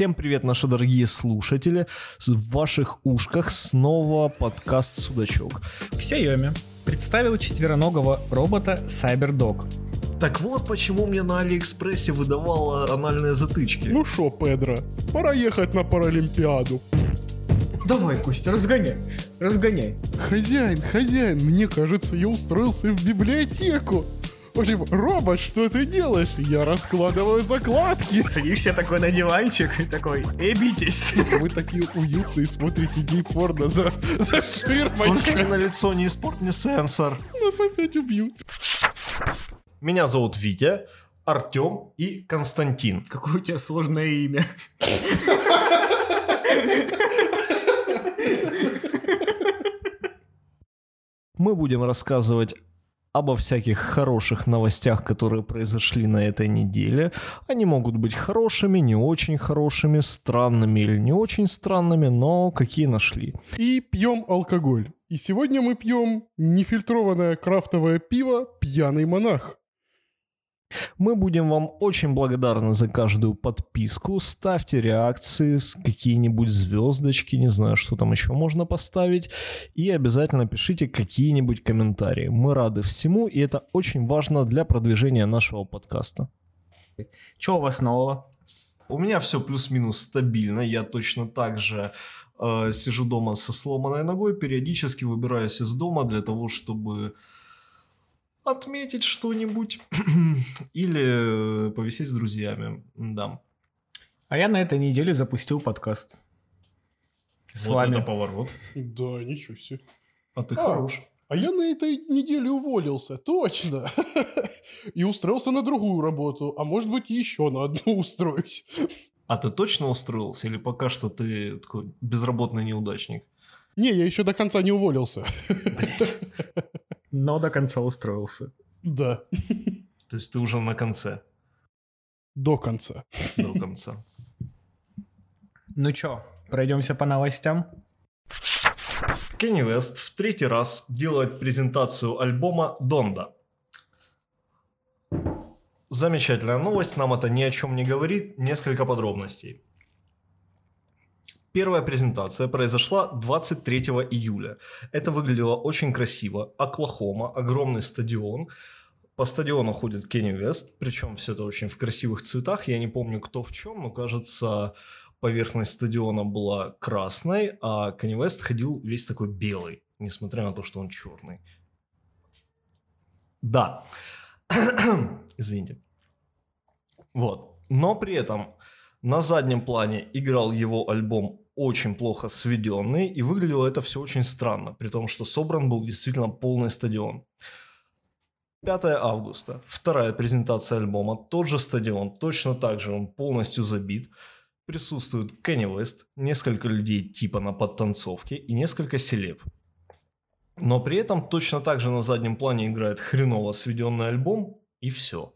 Всем привет, наши дорогие слушатели. В ваших ушках снова подкаст «Судачок». Xiaomi представил четвероногого робота CyberDog. Так вот, почему мне на Алиэкспрессе выдавало анальные затычки. Ну шо, Педро, пора ехать на Паралимпиаду. Давай, Костя, разгоняй, разгоняй. Хозяин, хозяин, мне кажется, я устроился в библиотеку. В общем, робот, что ты делаешь? Я раскладываю закладки. Садишься такой на диванчик и такой, эй, битесь. Вы такие уютные, смотрите гей-порно за, за ширмой. Только на лицо не испортни сенсор. Нас опять убьют. Меня зовут Витя, Артем и Константин. Какое у тебя сложное имя. Мы будем рассказывать обо всяких хороших новостях, которые произошли на этой неделе. Они могут быть хорошими, не очень хорошими, странными или не очень странными, но какие нашли. И пьем алкоголь. И сегодня мы пьем нефильтрованное крафтовое пиво «Пьяный монах». Мы будем вам очень благодарны за каждую подписку. Ставьте реакции, какие-нибудь звездочки, не знаю, что там еще можно поставить. И обязательно пишите какие-нибудь комментарии. Мы рады всему, и это очень важно для продвижения нашего подкаста. Что у вас нового? У меня все плюс-минус стабильно. Я точно так же э, сижу дома со сломанной ногой, периодически выбираюсь из дома для того, чтобы отметить что-нибудь или повисеть с друзьями, да. А я на этой неделе запустил подкаст. С вот вами. это поворот. Да, ничего себе. А ты а, хорош. А я на этой неделе уволился, точно. И устроился на другую работу, а может быть еще на одну устроюсь. А ты точно устроился или пока что ты такой безработный неудачник? Не, я еще до конца не уволился. Блять. Но до конца устроился. Да. То есть ты уже на конце? До конца. До конца. Ну чё, пройдемся по новостям? Кенни Вест в третий раз делает презентацию альбома «Донда». Замечательная новость, нам это ни о чем не говорит. Несколько подробностей. Первая презентация произошла 23 июля. Это выглядело очень красиво. Оклахома, огромный стадион. По стадиону ходит Кенни Вест, причем все это очень в красивых цветах. Я не помню, кто в чем, но кажется, поверхность стадиона была красной, а Кенни Вест ходил весь такой белый, несмотря на то, что он черный. Да. Извините. Вот. Но при этом на заднем плане играл его альбом очень плохо сведенный, и выглядело это все очень странно, при том, что собран был действительно полный стадион. 5 августа, вторая презентация альбома, тот же стадион, точно так же он полностью забит. Присутствует Кенни Вест, несколько людей типа на подтанцовке и несколько селеб. Но при этом точно так же на заднем плане играет хреново сведенный альбом и все.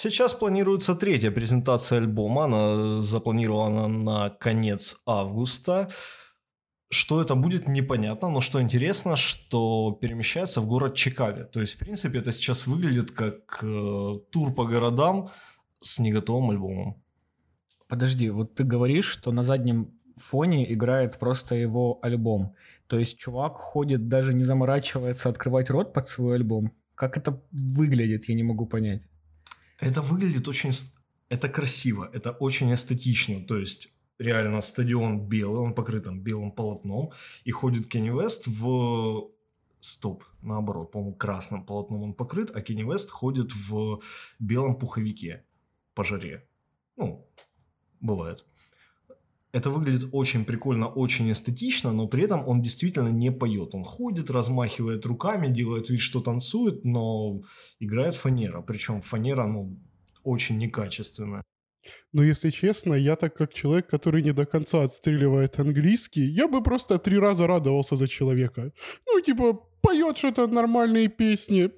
Сейчас планируется третья презентация альбома, она запланирована на конец августа. Что это будет, непонятно, но что интересно, что перемещается в город Чикаго. То есть, в принципе, это сейчас выглядит как э, тур по городам с неготовым альбомом. Подожди, вот ты говоришь, что на заднем фоне играет просто его альбом. То есть чувак ходит, даже не заморачивается открывать рот под свой альбом. Как это выглядит, я не могу понять. Это выглядит очень... Это красиво, это очень эстетично. То есть, реально стадион белый, он покрыт там белым полотном, и ходит Кенни Вест в... Стоп, наоборот, по-моему, красным полотном он покрыт, а Кенни Вест ходит в белом пуховике по жаре. Ну, бывает. Это выглядит очень прикольно, очень эстетично, но при этом он действительно не поет. Он ходит, размахивает руками, делает вид, что танцует, но играет фанера. Причем фанера, ну, очень некачественная. Но если честно, я так как человек, который не до конца отстреливает английский, я бы просто три раза радовался за человека. Ну, типа, поет что-то нормальные песни.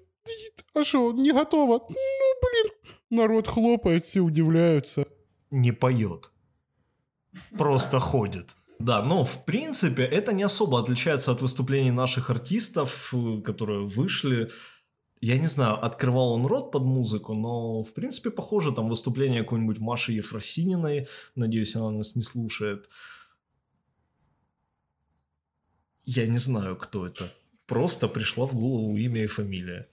А что, не готово? Ну, блин. Народ хлопает, все удивляются. Не поет просто ходит. Да, но в принципе это не особо отличается от выступлений наших артистов, э, которые вышли. Я не знаю, открывал он рот под музыку, но, в принципе, похоже, там выступление какой-нибудь Маши Ефросининой, надеюсь, она нас не слушает. Я не знаю, кто это. Просто пришла в голову имя и фамилия.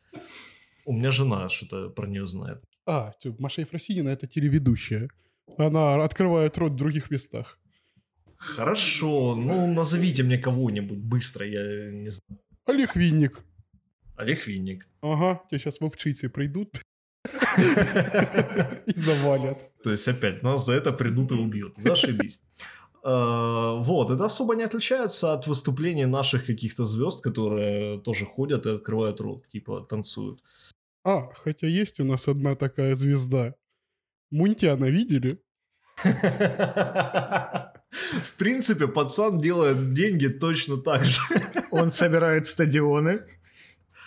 У меня жена что-то про нее знает. А, Маша Ефросинина — это телеведущая. Она открывает рот в других местах. Хорошо, ну назовите мне кого-нибудь быстро, я не знаю. Олег Винник. Олег Винник. Ага, тебя сейчас вовчицы придут и завалят. То есть опять нас за это придут и убьют. Зашибись. Э, Вот, это особо не отличается от выступлений наших каких-то звезд, которые тоже ходят и открывают рот, типа танцуют. А, хотя есть у нас одна такая звезда. Мунтяна видели? В принципе, пацан делает деньги точно так же. Он собирает стадионы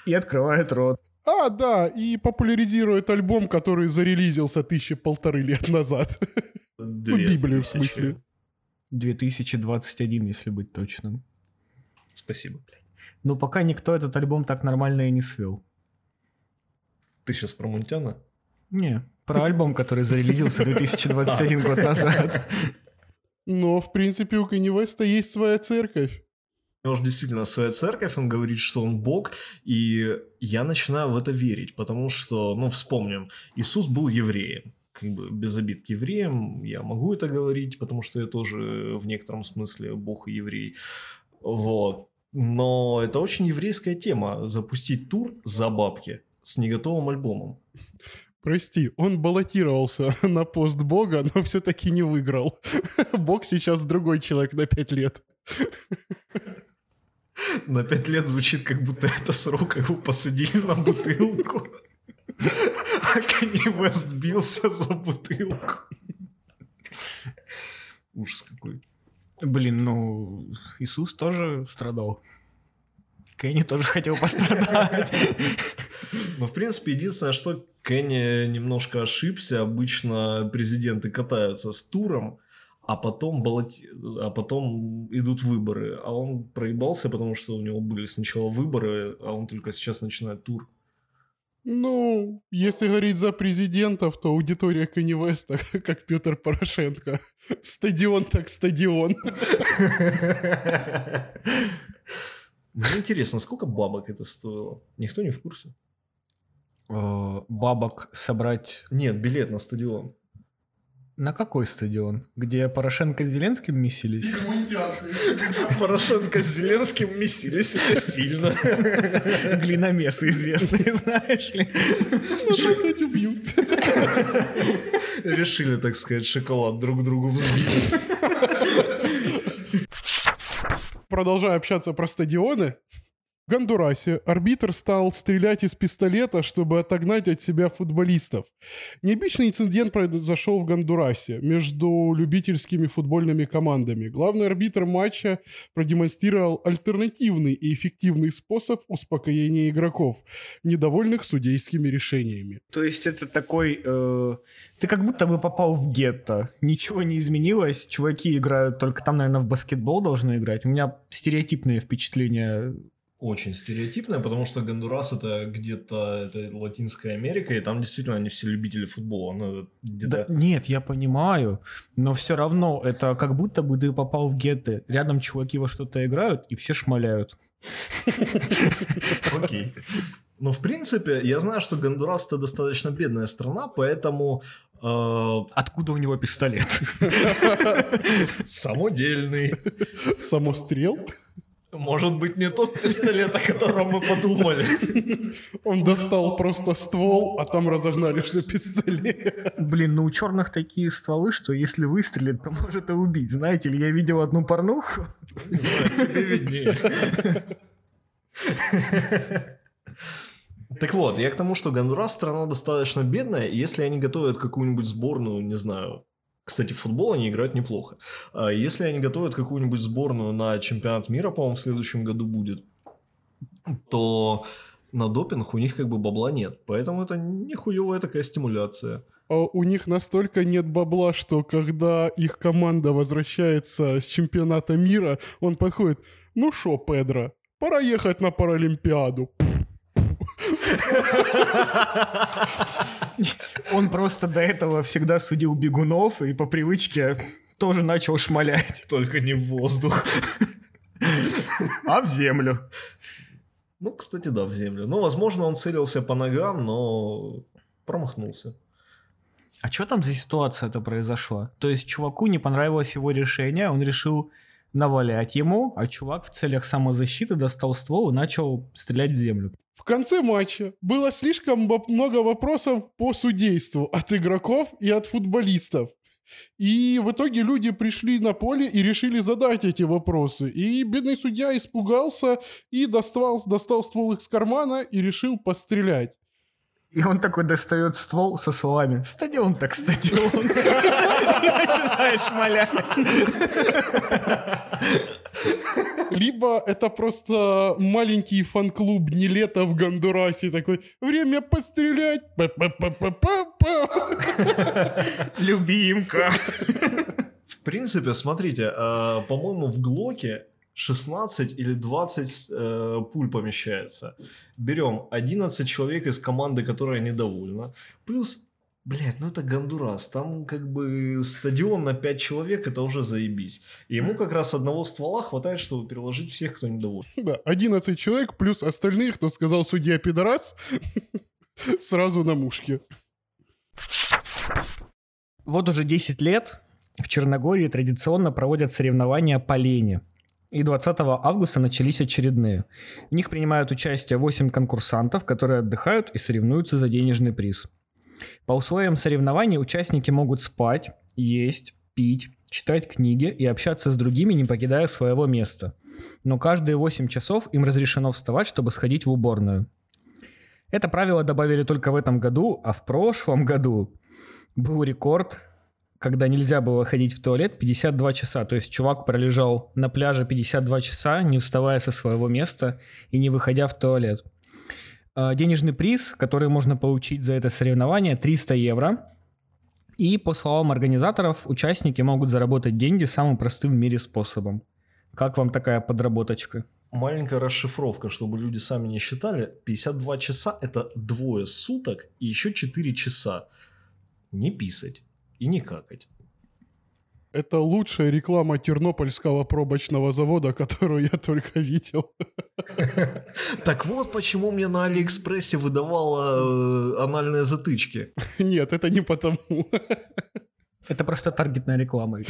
и открывает рот. А, да, и популяризирует альбом, который зарелизился тысячи полторы лет назад. Ну, Библию в тысячи. смысле. 2021, если быть точным. Спасибо. Но пока никто этот альбом так нормально и не свел. Ты сейчас про Мунтяна? Не, про альбом, который зарелизился 2021 год назад. Но, в принципе, у Кanye Веста есть своя церковь. У него же действительно своя церковь, он говорит, что он Бог, и я начинаю в это верить, потому что, ну, вспомним, Иисус был евреем, как бы без обид к евреям, я могу это говорить, потому что я тоже в некотором смысле Бог и еврей, вот. Но это очень еврейская тема, запустить тур за бабки с неготовым альбомом. Прости, он баллотировался на пост Бога, но все-таки не выиграл. Бог сейчас другой человек на пять лет. На пять лет звучит, как будто это срок, его посадили на бутылку. А Канье Вест бился за бутылку. Ужас какой. Блин, ну, Иисус тоже страдал. Кенни тоже хотел пострадать. Но, в принципе, единственное, что Кенни немножко ошибся. Обычно президенты катаются с туром, а потом, баллоти- а потом идут выборы. А он проебался, потому что у него были сначала выборы, а он только сейчас начинает тур. Ну, если говорить за президентов, то аудитория Кanye Веста, как Петр Порошенко. Стадион так стадион. Мне интересно, сколько бабок это стоило? Никто не в курсе? Э, Бабок собрать Нет, билет на стадион. на какой стадион? Где Порошенко с Зеленским месились? Порошенко с Зеленским месились это сильно. Глиномесы известные, знаешь ли. Нас опять убьют. Решили, так сказать, шоколад друг другу взбить. Продолжая общаться про стадионы, Гондурасе арбитр стал стрелять из пистолета, чтобы отогнать от себя футболистов. Необычный инцидент произошел в Гондурасе между любительскими футбольными командами. Главный арбитр матча продемонстрировал альтернативный и эффективный способ успокоения игроков, недовольных судейскими решениями. То есть это такой... э, ты как будто бы попал в гетто. Ничего не изменилось. Чуваки играют только там, наверное, в баскетбол должны играть. У меня стереотипные впечатления. Очень стереотипное, потому что Гондурас это где-то это Латинская Америка, и там действительно они все любители футбола. Ну. Да, нет, я понимаю, но все равно это как будто бы ты попал в гетто. Рядом чуваки во что-то играют, и все шмаляют. Окей. Но, в принципе, я знаю, что Гондурас это достаточно бедная страна, поэтому э, Откуда у него пистолет? самодельный. Самострел? Может быть, не тот пистолет, о котором мы подумали. Он достал просто ствол, а там разогнали, что пистолет. Блин, ну у черных такие стволы, что если выстрелит, то может и убить. Знаете ли, я видел одну порнуху. Тебе виднее. Так вот, я к тому, что Гондурас страна достаточно бедная, и если они готовят какую-нибудь сборную, не знаю, кстати, в футбол они играют неплохо. А Если они готовят какую-нибудь сборную на чемпионат мира, по-моему, в следующем году будет, то на допинг у них как бы бабла нет. Поэтому это нихуевая такая стимуляция. А у них настолько нет бабла, что когда их команда возвращается с чемпионата мира, он подходит, ну шо, Педро, пора ехать на Паралимпиаду. Он просто до этого всегда судил бегунов и по привычке тоже начал шмалять. Только не в воздух. А в землю. Ну, кстати, да, в землю. Ну, возможно, он целился по ногам, но промахнулся. А что там за ситуация это произошла? То есть чуваку не понравилось его решение, он решил навалять ему, а чувак в целях самозащиты достал ствол и начал стрелять в землю. В конце матча было слишком много вопросов по судейству от игроков и от футболистов. И в итоге люди пришли на поле и решили задать эти вопросы. И бедный судья испугался и достал, достал ствол из кармана и решил пострелять. И он такой достает ствол со словами «Стадион так стадион». И начинает шмалять. Либо это просто маленький фан-клуб не лето в Гондурасе такой «Время пострелять!» Любимка. В принципе, смотрите, э, по-моему, в Глоке 16 или 20 э, пуль помещается. Берем 11 человек из команды, которая недовольна. Плюс, блядь, ну это Гондурас. Там как бы стадион на 5 человек, это уже заебись. И ему как раз одного ствола хватает, чтобы переложить всех, кто недоволен. Да, 11 человек плюс остальные, кто сказал судья пидорас, сразу на мушке. Вот уже 10 лет в Черногории традиционно проводят соревнования по лени. И 20 августа начались очередные. В них принимают участие 8 конкурсантов, которые отдыхают и соревнуются за денежный приз. По условиям соревнований участники могут спать, есть, пить, читать книги и общаться с другими, не покидая своего места. Но каждые 8 часов им разрешено вставать, чтобы сходить в уборную. Это правило добавили только в этом году, а в прошлом году был рекорд, когда нельзя было ходить в туалет 52 часа. То есть чувак пролежал на пляже 52 часа, не вставая со своего места и не выходя в туалет. А, Денежный приз, который можно получить за это соревнование, 300 евро. И по словам организаторов, участники могут заработать деньги самым простым в мире способом. Как вам такая подработочка? Маленькая расшифровка, чтобы люди сами не считали. 52 часа – это двое суток и еще 4 часа. Не писать и не какать. Это лучшая реклама тернопольского пробочного завода, которую я только видел. Так вот, почему мне на Алиэкспрессе выдавало э, анальные затычки. Нет, это не потому. Это просто таргетная реклама.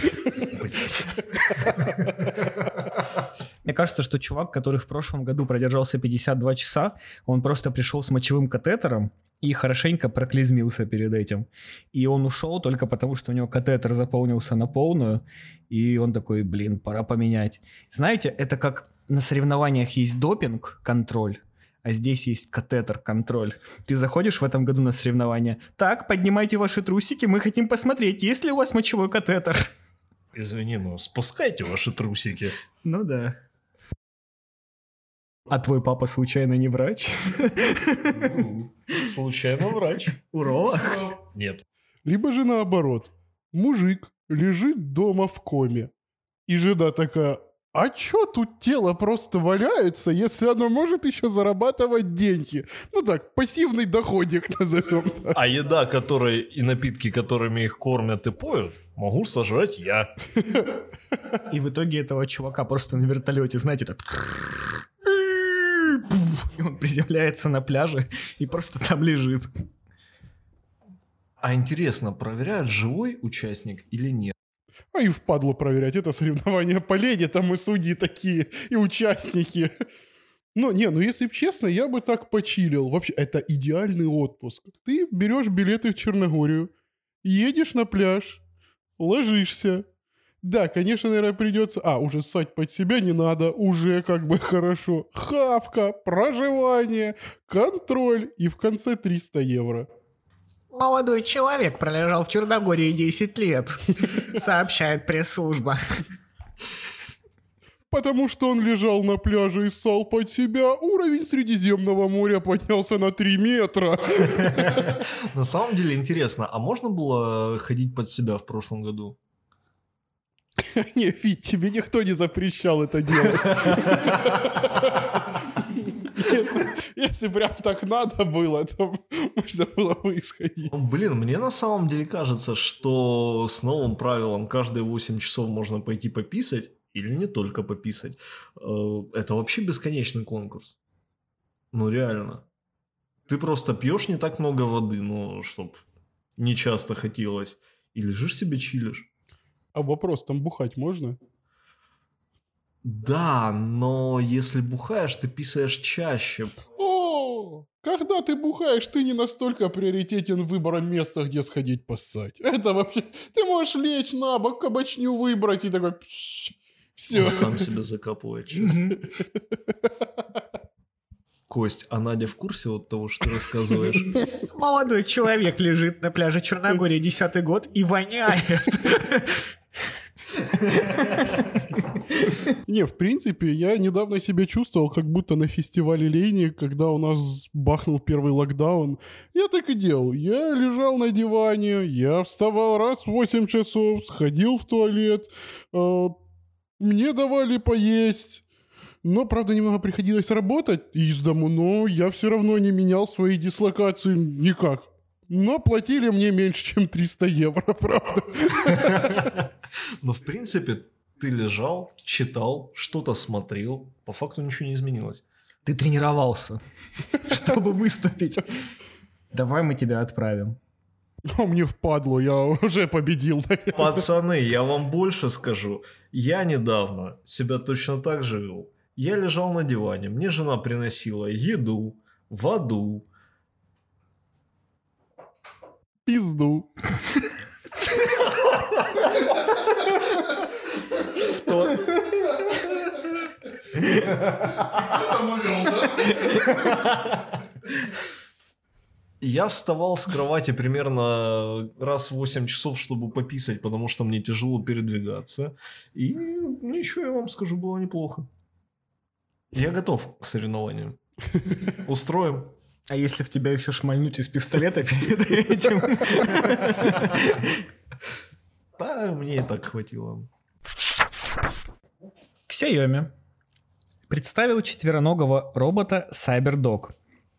Мне кажется, что чувак, который в прошлом году продержался 52 часа, он просто пришел с мочевым катетером и хорошенько проклизмился перед этим. И он ушел только потому, что у него катетер заполнился на полную, и он такой, блин, пора поменять. Знаете, это как на соревнованиях есть допинг, контроль, а здесь есть катетер-контроль. Ты заходишь в этом году на соревнования, так, поднимайте ваши трусики, мы хотим посмотреть, есть ли у вас мочевой катетер. Извини, но спускайте ваши трусики. Ну да. А твой папа случайно не врач? Случайно врач. Уролог? Нет. Либо же наоборот. Мужик лежит дома в коме. И жена такая, а чё тут тело просто валяется, если оно может еще зарабатывать деньги? Ну так, пассивный доходик назовем так. А еда, которой и напитки, которыми их кормят и поют, могу сожрать я. И в итоге этого чувака просто на вертолете, знаете, так... И он приземляется на пляже и просто там лежит. А интересно, проверяют, живой участник или нет? А и впадло проверять, это соревнование по леди, там и судьи такие, и участники. Ну, не, ну если честно, я бы так почилил. Вообще, это идеальный отпуск. Ты берешь билеты в Черногорию, едешь на пляж, ложишься. Да, конечно, наверное, придется... А, уже ссать под себя не надо, уже как бы хорошо. Хавка, проживание, контроль и в конце 300 евро. Молодой человек пролежал в Черногории 10 лет, сообщает пресс-служба. Потому что он лежал на пляже и ссал под себя, уровень Средиземного моря поднялся на 3 метра. На самом деле интересно, а можно было ходить под себя в прошлом году? Не, Вить, тебе никто не запрещал это делать. Если, если прям так надо было, то можно было бы исходить. Ну, Блин, мне на самом деле кажется, что с новым правилом каждые 8 часов можно пойти пописать, или не только пописать. Э, Это вообще бесконечный конкурс. Ну реально. Ты просто пьешь не так много воды, ну, чтоб не часто хотелось. И лежишь себе чилишь. А вопрос, там бухать можно? Да, но если бухаешь, ты писаешь чаще. О, когда ты бухаешь, ты не настолько приоритетен выбором места, где сходить поссать. Это вообще... Ты можешь лечь на бок, кабачню выбросить, такой... Все. Он сам себя закапывает, честно. Кость, а Надя в курсе вот того, что ты рассказываешь? Молодой человек лежит на пляже Черногории десятый год и воняет. Не, в принципе, я недавно себя чувствовал, как будто на фестивале лени, когда у нас бахнул первый локдаун. Я так и делал. Я лежал на диване, я вставал раз в 8 часов, сходил в туалет, э, мне давали поесть. Но, правда, немного приходилось работать из дому, но я все равно не менял свои дислокации никак. Но платили мне меньше, чем 300 евро, правда. Но, в принципе, ты лежал, читал, что-то смотрел. По факту ничего не изменилось. Ты тренировался, чтобы выступить. Давай мы тебя отправим. А мне впадло, я уже победил, наверное. Пацаны, я вам больше скажу. Я недавно себя точно так же вел. Я лежал на диване, мне жена приносила еду, воду. Пизду. В то- Я вставал с кровати примерно раз в 8 часов, чтобы пописать, потому что мне тяжело передвигаться. И ничего, я вам скажу, было неплохо. Я готов к соревнованию. Устроим. А если в тебя еще шмальнуть из пистолета перед этим? Да, мне и так хватило. Xiaomi представил четвероногого робота CyberDog,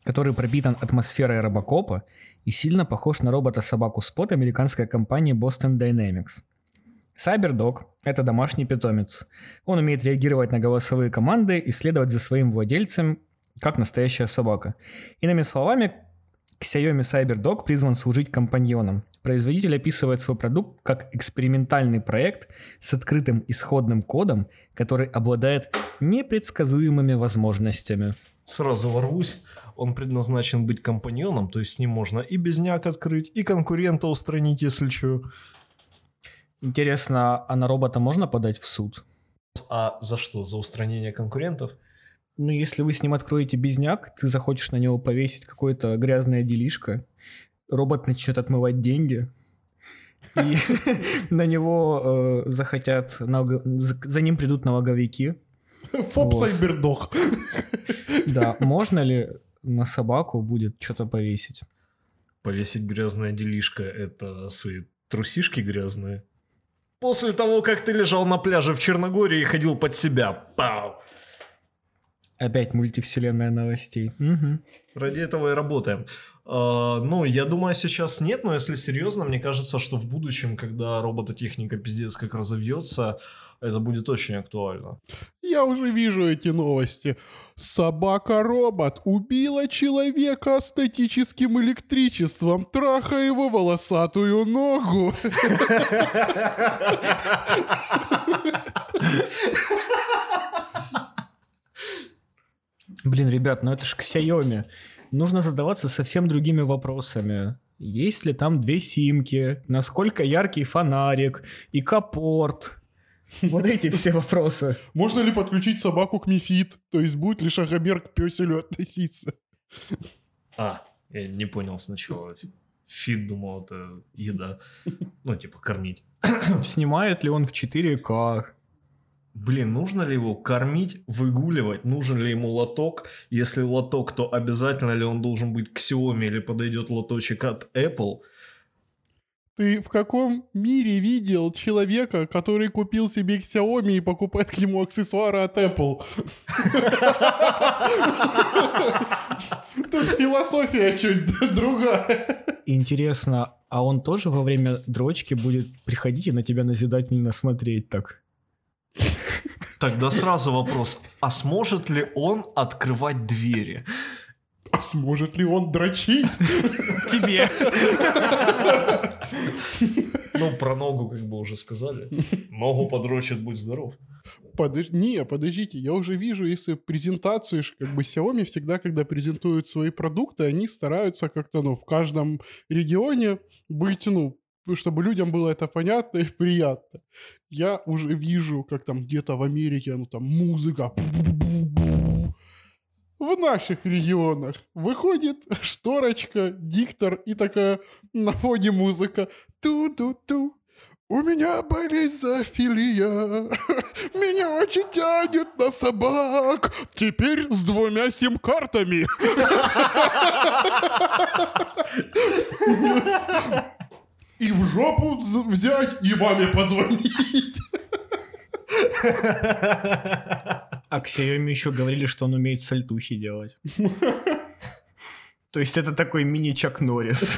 который пропитан атмосферой робокопа и сильно похож на робота-собаку Спот американской компании Boston Dynamics. CyberDog – это домашний питомец. Он умеет реагировать на голосовые команды и следовать за своим владельцем, как настоящая собака. Иными словами, Xiaomi CyberDog призван служить компаньоном. Производитель описывает свой продукт как экспериментальный проект с открытым исходным кодом, который обладает непредсказуемыми возможностями. Сразу ворвусь. Он предназначен быть компаньоном, то есть с ним можно и безняк открыть, и конкурента устранить, если что. Интересно, а на робота можно подать в суд? А за что? За устранение конкурентов? Ну, если вы с ним откроете безняк, ты захочешь на него повесить какое-то грязное делишко, робот начнет отмывать деньги, и на него э, захотят, за ним придут налоговики. Фоп Вот. Сайбердог. Да, можно ли на собаку будет что-то повесить? Повесить грязное делишко – это свои трусишки грязные. После того, как ты лежал на пляже в Черногории и ходил под себя. Пау! Опять мультивселенная новостей. Мгм. Ради этого и работаем. А, ну, я думаю, сейчас нет, но если серьезно, мне кажется, что в будущем, когда робототехника пиздец как разовьется, это будет очень актуально. Я уже вижу эти новости. Собака-робот убила человека статическим электричеством, трахая его волосатую ногу. Блин, ребят, ну это ж Xiaomi. Нужно задаваться совсем другими вопросами. Есть ли там две симки? Насколько яркий фонарик? И капорт? Вот эти все вопросы. Можно ли подключить собаку к Мифит? То есть будет ли шагомер к песелю относиться? А, я не понял сначала. Фид думал, это еда. Ну, типа, кормить. Снимает ли он в 4К? Блин, нужно ли его кормить, выгуливать? Нужен ли ему лоток? Если лоток, то обязательно ли он должен быть к Xiaomi или подойдет лоточек от Apple? Ты в каком мире видел человека, который купил себе Xiaomi и покупает к нему аксессуары от Apple? Тут философия чуть другая. Интересно, а он тоже во время дрочки будет приходить и на тебя назидательно смотреть так? Тогда сразу вопрос, а сможет ли он открывать двери? А сможет ли он дрочить? Тебе. Ну, про ногу как бы уже сказали. Ногу подрочит, будь здоров. Подож... Не, подождите, я уже вижу, если презентацию, как бы Xiaomi всегда, когда презентуют свои продукты, они стараются как-то, ну, в каждом регионе быть, ну, чтобы людям было это понятно и приятно. Я уже вижу, как там где-то в Америке, ну, там музыка. В наших регионах выходит шторочка, диктор и такая на фоне музыка. Ту-ту-ту. У меня болезнь зоофилия. Меня очень тянет на собак. Теперь с двумя сим-картами. И в жопу вз- взять, и маме позвонить. А к Xiaomi еще говорили, что он умеет сальтухи делать. То есть это такой мини-Чак Норрис.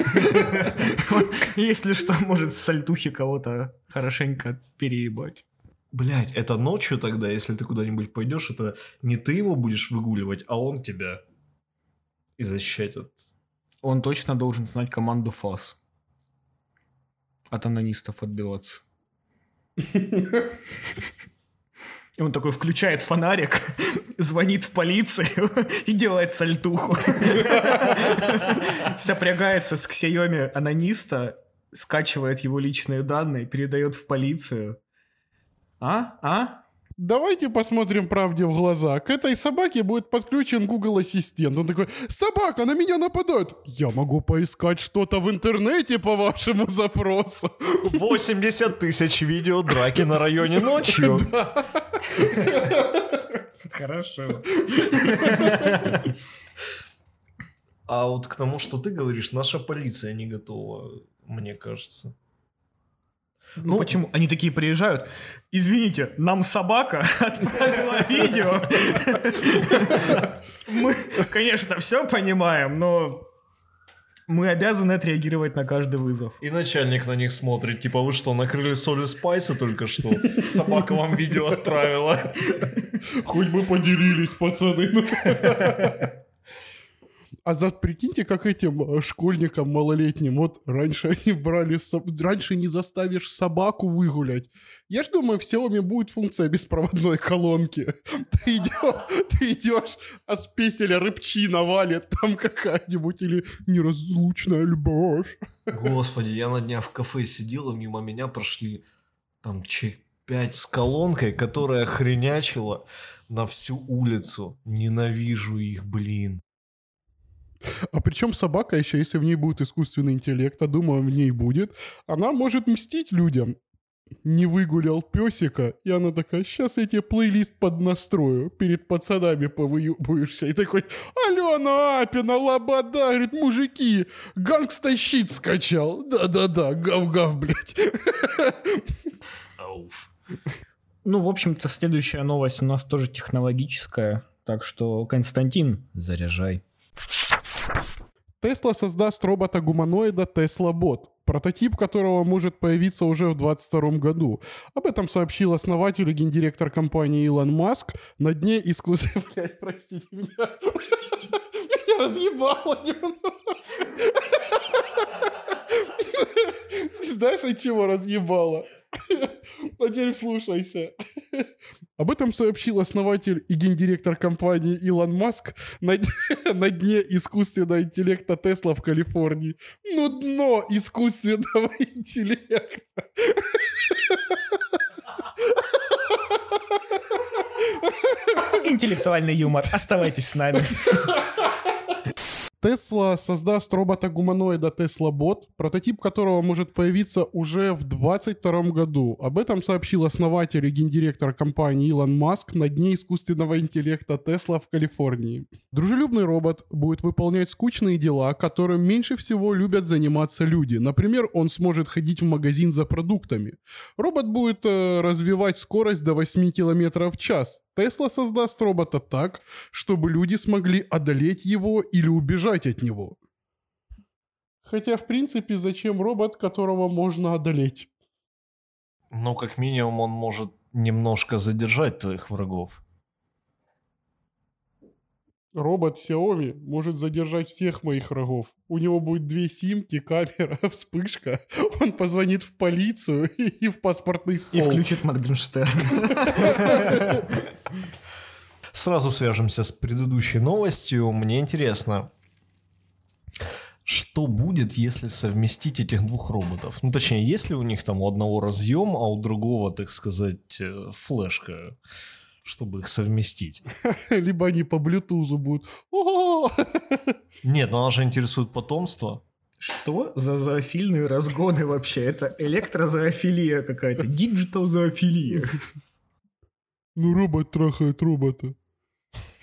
Если что, может сальтухи кого-то хорошенько переебать. Блять, это ночью тогда, если ты куда-нибудь пойдешь, это не ты его будешь выгуливать, а он тебя. И защищать от... Он точно должен знать команду ФАС. От анонистов отбиваться. И он такой включает фонарик, звонит в полицию и делает сальтуху. Сопрягается с Xiaomi анониста, скачивает его личные данные, передает в полицию. А? А? Давайте посмотрим правде в глаза. К этой собаке будет подключен Google Ассистент. Он такой, собака, на меня нападает. Я могу поискать что-то в интернете по вашему запросу. 80 тысяч видео драки на районе ночью. Хорошо. А вот к тому, что ты говоришь, наша полиция не готова, мне кажется. Ну, почему? Они такие приезжают. Извините, нам собака отправила видео. Мы, конечно, все понимаем, но мы обязаны отреагировать на каждый вызов. И начальник на них смотрит, типа, вы что, накрыли соли спайса только что? Собака вам видео отправила. Хоть бы поделились, пацаны. А за прикиньте, как этим э, школьникам малолетним, вот раньше они брали, раньше не заставишь собаку выгулять. Я ж думаю, в Xiaomi будет функция беспроводной колонки. Ты идешь, ты идешь, а с песеля рыбчина валит там какая-нибудь или неразлучная любовь. Господи, я на днях в кафе сидел, и мимо меня прошли там чек 5 с колонкой, которая хренячила на всю улицу. Ненавижу их, блин. А причем собака еще, если в ней будет искусственный интеллект, а думаю, в ней будет, она может мстить людям. Не выгулял песика, и она такая, сейчас я тебе плейлист поднастрою, перед пацанами повыебуешься. И такой, Алена Апина, лобода, говорит, мужики, гангста щит скачал. Да-да-да, гав-гав, блядь. Ауф. Ну, в общем-то, следующая новость у нас тоже технологическая. Так что, Константин, заряжай. Тесла создаст робота-гуманоида Bot, прототип которого может появиться уже в 2022 году. Об этом сообщил основатель и гендиректор компании Илон Маск на дне искусства... Блядь, простите меня. Меня разъебало. Знаешь, от чего разъебало? А теперь слушайся. Об этом сообщил основатель и гендиректор компании Илон Маск на, на дне искусственного интеллекта Тесла в Калифорнии. Ну, дно искусственного интеллекта. Интеллектуальный юмор. Оставайтесь с нами. Тесла создаст робота-гуманоида Tesla Bot, прототип которого может появиться уже в 2022 году. Об этом сообщил основатель и гендиректор компании Илон Маск на дне искусственного интеллекта Tesla в Калифорнии. Дружелюбный робот будет выполнять скучные дела, которым меньше всего любят заниматься люди. Например, он сможет ходить в магазин за продуктами. Робот будет э, развивать скорость до 8 км в час. Тесла создаст робота так, чтобы люди смогли одолеть его или убежать от него. Хотя, в принципе, зачем робот, которого можно одолеть? Ну, как минимум, он может немножко задержать твоих врагов. Робот Xiaomi может задержать всех моих врагов. У него будет две симки, камера, вспышка. Он позвонит в полицию и в паспортный стол. И включит Моргенштерн. Сразу свяжемся с предыдущей новостью. Мне интересно, что будет, если совместить этих двух роботов? Ну, точнее, если у них там у одного разъем, а у другого, так сказать, э, флешка, чтобы их совместить. Либо они по блютузу будут. Нет, но она же интересует потомство. Что за зоофильные разгоны вообще? Это электрозоофилия какая-то, диджитал-зоофилия. Ну, робот трахает робота.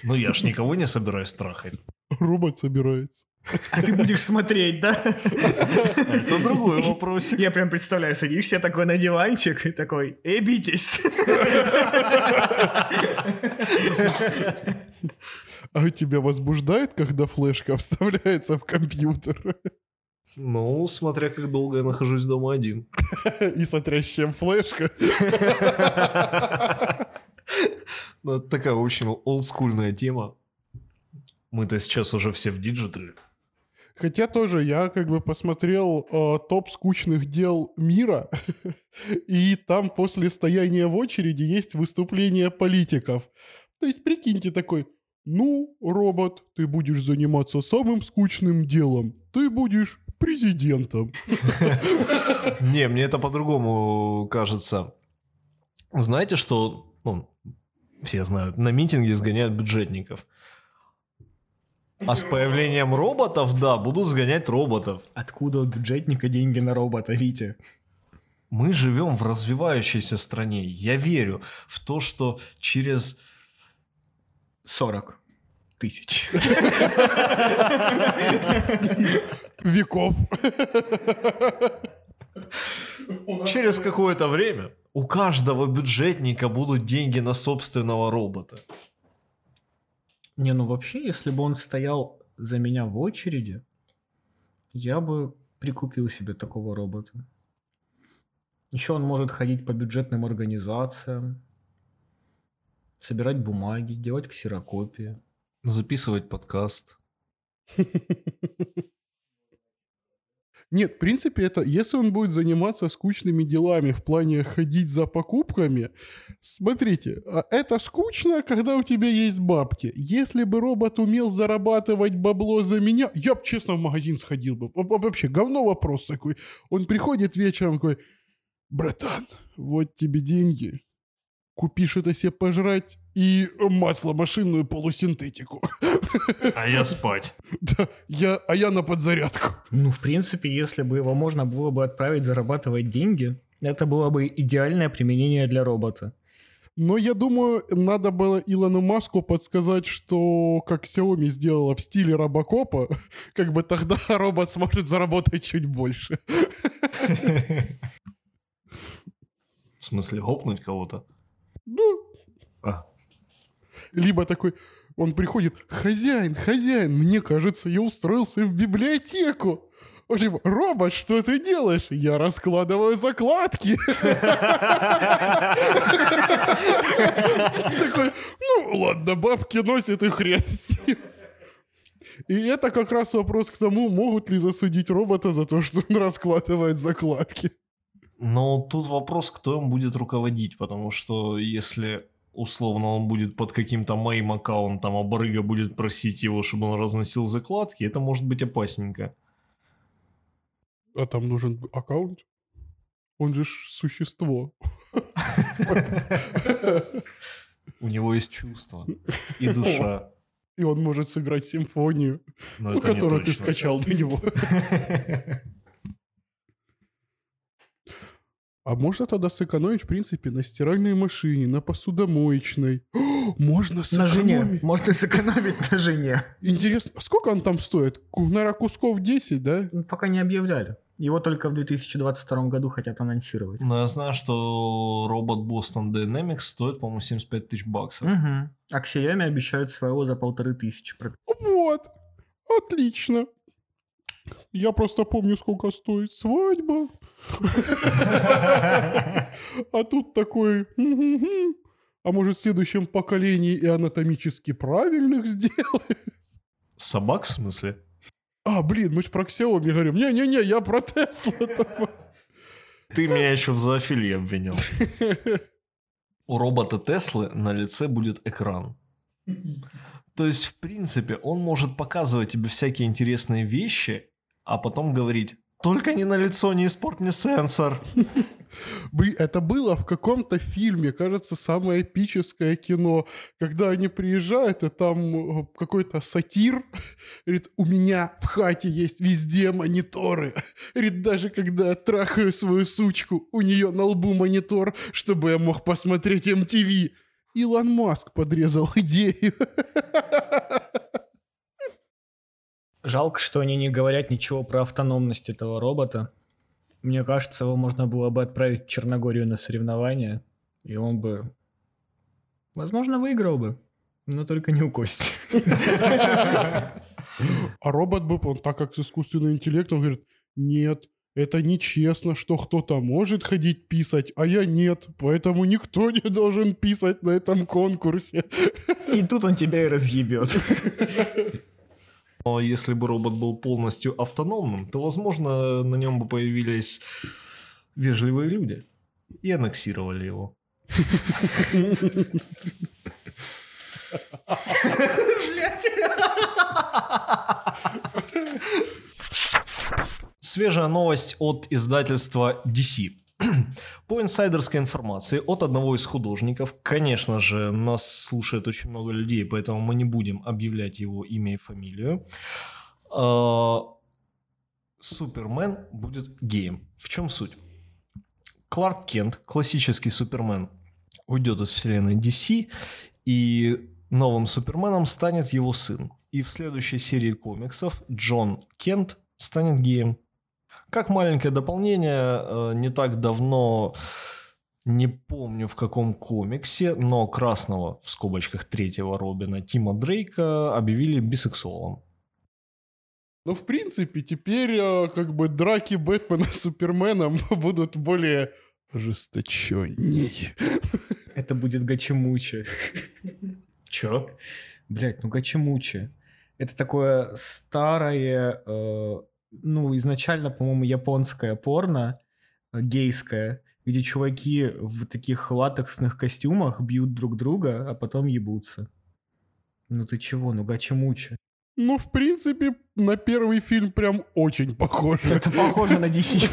Ну, я ж никого не собираюсь трахать. Робот собирается. А ты будешь смотреть, да? Это другой вопрос. Я прям представляю, садишься такой на диванчик и такой, эй, битесь. А тебя возбуждает, когда флешка вставляется в компьютер? Ну, смотря как долго я нахожусь дома один. И смотря с чем флешка. Ну, это такая очень олдскульная тема. Мы-то сейчас уже все в диджитале. Хотя тоже я как бы посмотрел э, топ скучных дел мира, и там после стояния в очереди есть выступления политиков. То есть прикиньте такой, ну, робот, ты будешь заниматься самым скучным делом. Ты будешь президентом. Не, мне это по-другому кажется. Знаете, что ну, все знают, на митинги сгоняют бюджетников. А с появлением роботов, да, будут сгонять роботов. Откуда у бюджетника деньги на робота, Витя? Мы живем в развивающейся стране. Я верю в то, что через 40 тысяч. Веков. через какое-то время у каждого бюджетника будут деньги на собственного робота. Не, ну вообще, если бы он стоял за меня в очереди, я бы прикупил себе такого робота. Еще он может ходить по бюджетным организациям, собирать бумаги, делать ксерокопии. Записывать подкаст. Нет, в принципе, это если он будет заниматься скучными делами в плане ходить за покупками, смотрите, а это скучно, когда у тебя есть бабки. Если бы робот умел зарабатывать бабло за меня, я бы, честно, в магазин сходил бы. Во- Вообще, говно вопрос такой. Он приходит вечером такой, братан, вот тебе деньги, купишь это себе пожрать и масло машинную полусинтетику. А я спать. Да, я, а я на подзарядку. Ну, в принципе, если бы его можно было бы отправить зарабатывать деньги, это было бы идеальное применение для робота. Но я думаю, надо было Илону Маску подсказать, что как Xiaomi сделала в стиле Робокопа, как бы тогда робот сможет заработать чуть больше. В смысле, гопнуть кого-то? Ну, А, либо такой, он приходит, хозяин, хозяин, мне кажется, я устроился в библиотеку. Типа, робот, что ты делаешь? Я раскладываю закладки. Такой, ну ладно, бабки носит и хрен с. И это как раз вопрос к тому, могут ли засудить робота за то, что он раскладывает закладки. Но тут вопрос, кто им будет руководить, потому что если условно он будет под каким-то моим аккаунтом, а барыга будет просить его, чтобы он разносил закладки, это может быть опасненько. А там нужен аккаунт? Он же существо. У него есть чувства и душа. И он может сыграть симфонию, которую ты скачал на него. А можно тогда сэкономить, в принципе, на стиральной машине, на посудомоечной. О, можно На жене. сэкономить. Можно сэкономить на жене. Интересно, сколько он там стоит? Наверное, кусков 10, да? Ну, Пока не объявляли. Его только в 2022 году хотят анонсировать. Но я знаю, что робот Boston Dynamics стоит, по-моему, 75 тысяч баксов. Угу. А Xiaomi обещают своего за полторы тысячи. Вот. Отлично. Я просто помню, сколько стоит свадьба. А тут такой... А может, в следующем поколении и анатомически правильных сделаю? Собак, в смысле? А, блин, мы же про Xiaomi говорим. Не-не-не, я про Теслу. Ты меня еще в зоофилии обвинял. У робота Теслы на лице будет экран. То есть, в принципе, он может показывать тебе всякие интересные вещи, а потом говорить, только не на лицо, не испорт мне сенсор. Блин, это было в каком-то фильме, кажется, самое эпическое кино, когда они приезжают, и там э, какой-то сатир, говорит, у меня в хате есть везде мониторы. Говорит, даже когда я трахаю свою сучку, у нее на лбу монитор, чтобы я мог посмотреть MTV. Илон Маск подрезал идею. Жалко, что они не говорят ничего про автономность этого робота. Мне кажется, его можно было бы отправить в Черногорию на соревнования, и он бы, возможно, выиграл бы, но только не у Кости. А робот бы, он так как с искусственным интеллектом, говорит, нет, это нечестно, что кто-то может ходить писать, а я нет, поэтому никто не должен писать на этом конкурсе. И тут он тебя и разъебет. Но если бы робот был полностью автономным, то, возможно, на нем бы появились вежливые люди и аннексировали его. Свежая новость от издательства DC. По инсайдерской информации от одного из художников, конечно же, нас слушает очень много людей, поэтому мы не будем объявлять его имя и фамилию. А, Супермен будет геем. В чем суть? Кларк Кент, классический Супермен, уйдет из вселенной DC, и новым Суперменом станет его сын. И в следующей серии комиксов Джон Кент станет геем. Как маленькое дополнение, э, не так давно, не помню в каком комиксе, но красного, в скобочках третьего Робина, Тима Дрейка объявили бисексуалом. Но, в принципе, теперь э, как бы драки Бэтмена с Суперменом будут более ожесточенней. Это будет гачемуче. Чё? Блять, ну гачемуче. Это такое старое, э, ну, изначально, по-моему, японское порно, э, гейское, где чуваки в таких латексных костюмах бьют друг друга, а потом ебутся. Ну ты чего, ну гачемуче. Ну, в принципе, на первый фильм прям очень похоже. Это похоже на DC.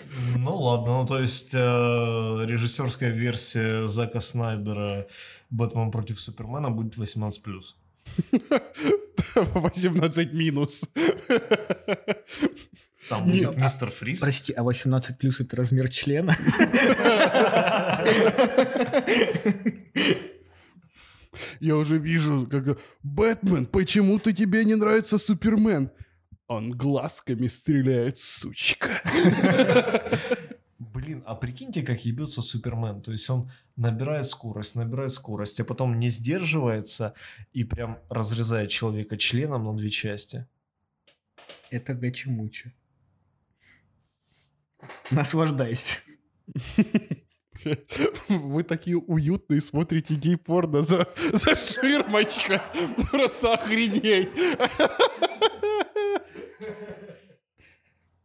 Ну ладно, ну то есть э, режиссерская версия Зака Снайдера «Бэтмен против Супермена» будет 18+. 18 минус. Там будет Нет, мистер Фриз. Прости, а 18 плюс это размер члена? Я уже вижу, как Бэтмен, почему-то тебе не нравится Супермен? Он глазками стреляет, сучка. Блин, а прикиньте, как ебется Супермен. То есть он набирает скорость, набирает скорость, а потом не сдерживается и прям разрезает человека членом на две части. Это гачемуче. Наслаждайся. Вы такие уютные, смотрите гей-порно за, за ширмочкой. Просто охренеть.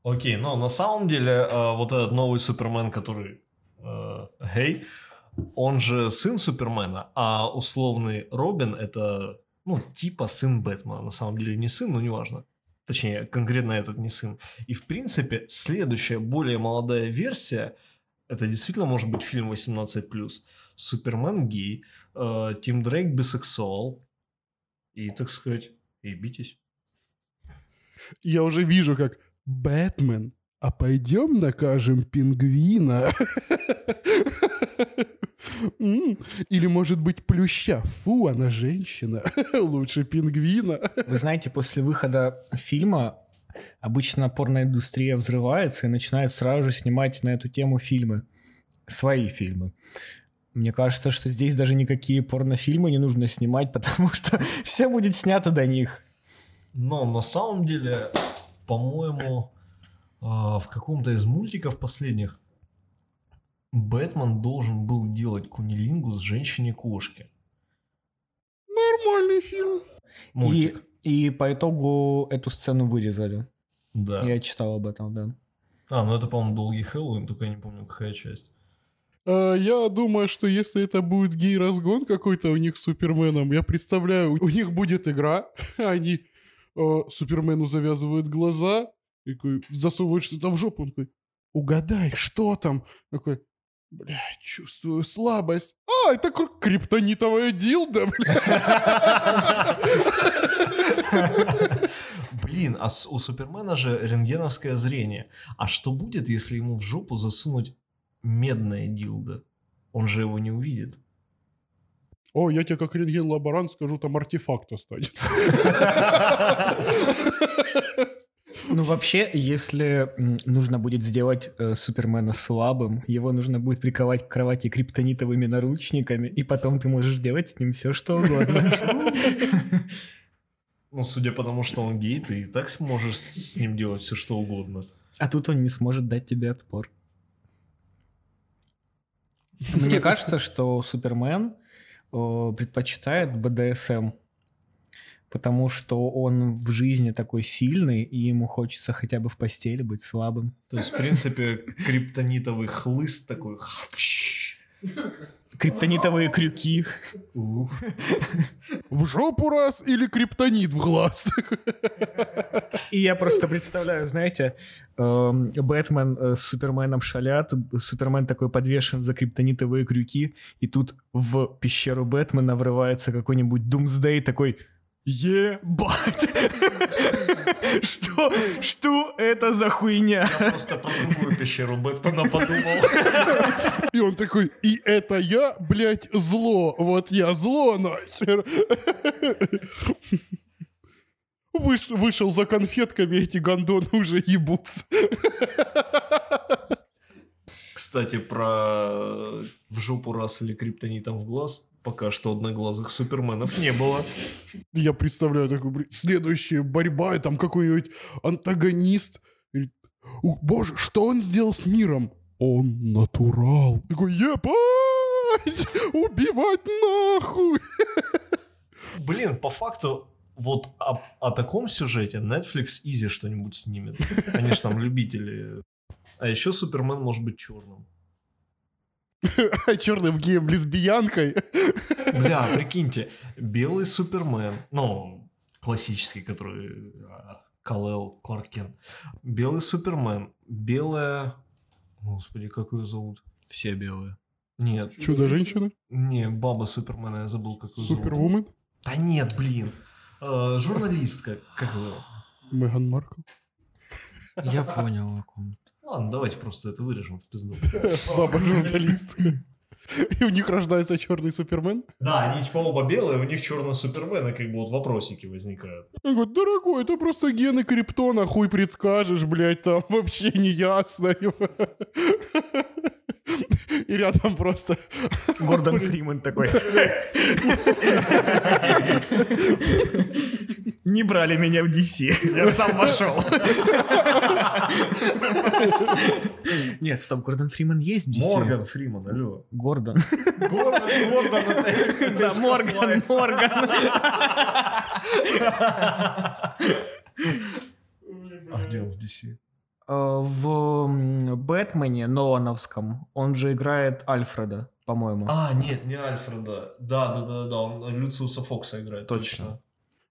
Окей, но на самом деле э, вот этот новый Супермен, который э, гей, он же сын Супермена, а условный Робин это, ну, типа сын Бэтмена. На самом деле не сын, но неважно. Точнее, конкретно этот не сын. И, в принципе, следующая, более молодая версия, это действительно может быть фильм 18+. Супермен гей, э, Тим Дрейк бисексуал, и, так сказать, и битесь. Я уже вижу, как Бэтмен, а пойдем накажем пингвина. Или, может быть, плюща. Фу, она женщина. Лучше пингвина. Вы знаете, после выхода фильма обычно порноиндустрия взрывается и начинает сразу же снимать на эту тему фильмы. Свои фильмы. Мне кажется, что здесь даже никакие порнофильмы не нужно снимать, потому что все будет снято до них. Но на самом деле, по-моему, а, в каком-то из мультиков последних Бэтмен должен был делать кунилингус женщине-кошке. Нормальный фильм. И, Мультик. и по итогу эту сцену вырезали. Да. Я читал об этом, да. А, ну это, по-моему, долгий Хэллоуин, только я не помню, какая часть. А, Я думаю, что если это будет гей-разгон какой-то у них с Суперменом, я представляю, у них будет игра, они э, Супермену завязывают глаза, и такой, засовывают что-то в жопу, он такой, угадай, что там? Такой, бля, чувствую слабость. А, это кр- криптонитовая дилда, бля. Блин, а у Супермена же рентгеновское зрение. А что будет, если ему в жопу засунуть медное дилдо? Он же его не увидит. О, я тебе как рентген-лаборант скажу, там артефакт останется. Ну, вообще, если нужно будет сделать э, Супермена слабым, его нужно будет приковать к кровати криптонитовыми наручниками, и потом ты можешь делать с ним все, что угодно. Ну, судя по тому, что он гей, ты и так сможешь с с ним делать все, что угодно. А тут он не сможет дать тебе отпор. Мне кажется, что Супермен э, предпочитает БДСМ, потому что он в жизни такой сильный, и ему хочется хотя бы в постели быть слабым. То есть, в принципе, криптонитовый хлыст такой. Криптонитовые крюки. В жопу раз или криптонит в глаз? И я просто представляю, знаете, эм, Бэтмен э, с Суперменом шалят, Супермен такой подвешен за криптонитовые крюки, и тут в пещеру Бэтмена врывается какой-нибудь Думсдей такой Ебать! Что? Что это за хуйня? Я просто про другую пещеру Бэтмена подумал. И он такой, и это я, блядь, зло. Вот я зло, нахер. Выш- вышел за конфетками, эти гондоны уже ебутся. Кстати, про в жопу раз или криптонитом в глаз пока что одноглазых суперменов не было. Я представляю блядь, следующая борьба, и там какой-нибудь антагонист. Ух, боже, что он сделал с миром? Он натурал. Такой, ебать, убивать нахуй. Блин, по факту, вот о, о таком сюжете Netflix easy что-нибудь снимет. Они же там любители. А еще Супермен может быть черным. А черным геем лесбиянкой. Бля, прикиньте, белый Супермен, ну, классический, который а, Кал-El, Кларк Кент. Белый Супермен, белая... Господи, как ее зовут? Все белые. Нет, Чудо-женщина? не, баба Супермена, я забыл, как ее зовут. Супервумен? Да нет, блин. Э, журналистка, как ее? Меган Маркл? Я понял, о ком. Ладно, давайте просто это вырежем в пизду. Баба журналистка. И у них рождается черный Супермен? Да, они типа оба белые, у них черный Супермен, и как бы вот вопросики возникают. Он говорит, дорогой, это просто гены Криптона, хуй предскажешь, блядь, там вообще не ясно. И рядом просто... Гордон Фриман такой. Не брали меня в DC, я сам вошел. Нет, стоп, Гордон Фриман есть в DC? Морган Фриман, алло. Гордон. Гордон, Гордон. Да, Морган, Морган. А где он в DC? Э, В Бэтмене Нолановском он же играет Альфреда, по-моему. А, нет, не Альфреда. Да, да, да, да, он Люциуса Фокса играет. Точно.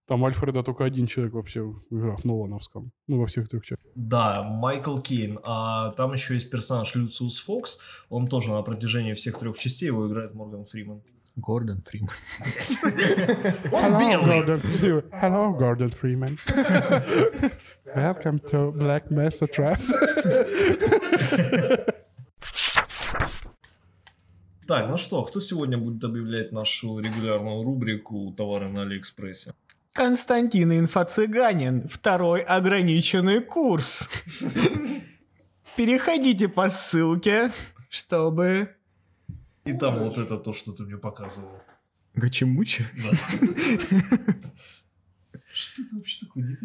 Там Альфреда только один человек вообще в играх Нолановском. Ну, во всех трех частях. Да, Майкл Кейн. А там еще есть персонаж Люциус Фокс. Он тоже на протяжении всех трех частей его играет Морган Фриман. Гордон Фриман. Hello, белый. Gordon. Hello, Gordon Freeman. Welcome to Black Mesa Trust. Так, ну что, кто сегодня будет объявлять нашу регулярную рубрику «Товары на Алиэкспрессе»? Константин Инфо-Цыганин. Второй ограниченный курс. Переходите по ссылке, чтобы... И там вот это то, что ты мне показывал. Гачемуча? Да. Что это вообще такое?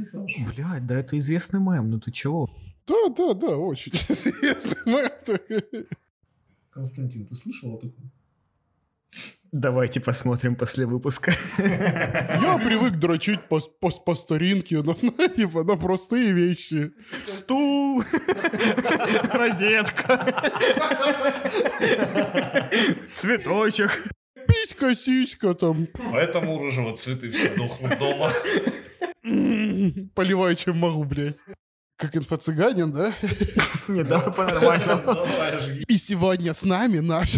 Блядь, да это известный мем, ну ты чего? Да, да, да, очень известный мем. Константин, ты слышал о таком? Давайте посмотрим после выпуска. Я привык дрочить по, по, по старинке, но, типа, на простые вещи. Стул, розетка, цветочек. Писька, сиська там. Поэтому у рыжего цветы все дохнут дома. Поливаю, чем могу, блядь. Как инфо-цыганин, да? Не, давай по-нормальному. И сегодня с нами наш...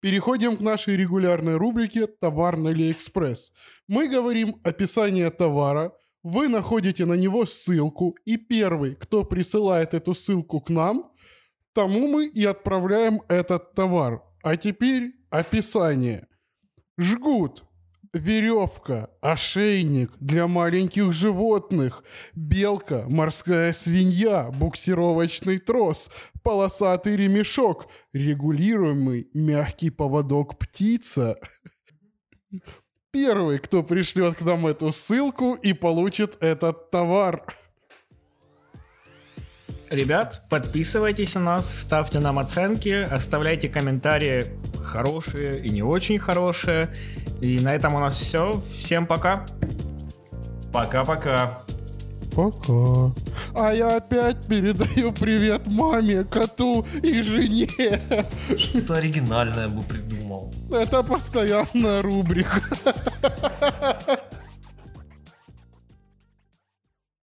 Переходим к нашей регулярной рубрике «Товар на AliExpress». Мы говорим описание товара, вы находите на него ссылку, и первый, кто присылает эту ссылку к нам, тому мы и отправляем этот товар. А теперь описание. Жгут, веревка, ошейник для маленьких животных, белка, морская свинья, буксировочный трос, полосатый ремешок, регулируемый мягкий поводок птица. Первый, кто пришлет к нам эту ссылку и получит этот товар. Ребят, подписывайтесь на нас, ставьте нам оценки, оставляйте комментарии хорошие и не очень хорошие. И на этом у нас все. Всем пока. Пока-пока. Пока. А я опять передаю привет маме, коту и жене. Что-то оригинальное бы придумал. Это постоянная рубрика.